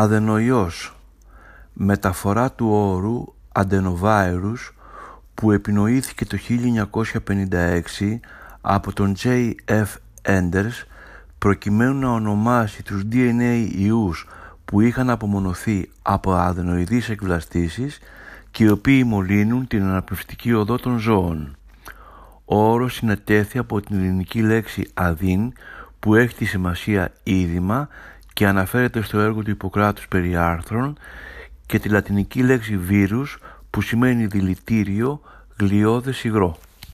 Αδενοϊός Μεταφορά του όρου adenovirus που επινοήθηκε το 1956 από τον J.F. Enders προκειμένου να ονομάσει τους DNA ιούς που είχαν απομονωθεί από αδενοειδείς εκβλαστήσεις και οι οποίοι μολύνουν την αναπνευστική οδό των ζώων. Ο όρος συνετέθη από την ελληνική λέξη αδίν που έχει τη σημασία είδημα και αναφέρεται στο έργο του Ιπποκράτους περί άρθρων και τη λατινική λέξη βírους που σημαίνει δηλητήριο, γλιώδες υγρό.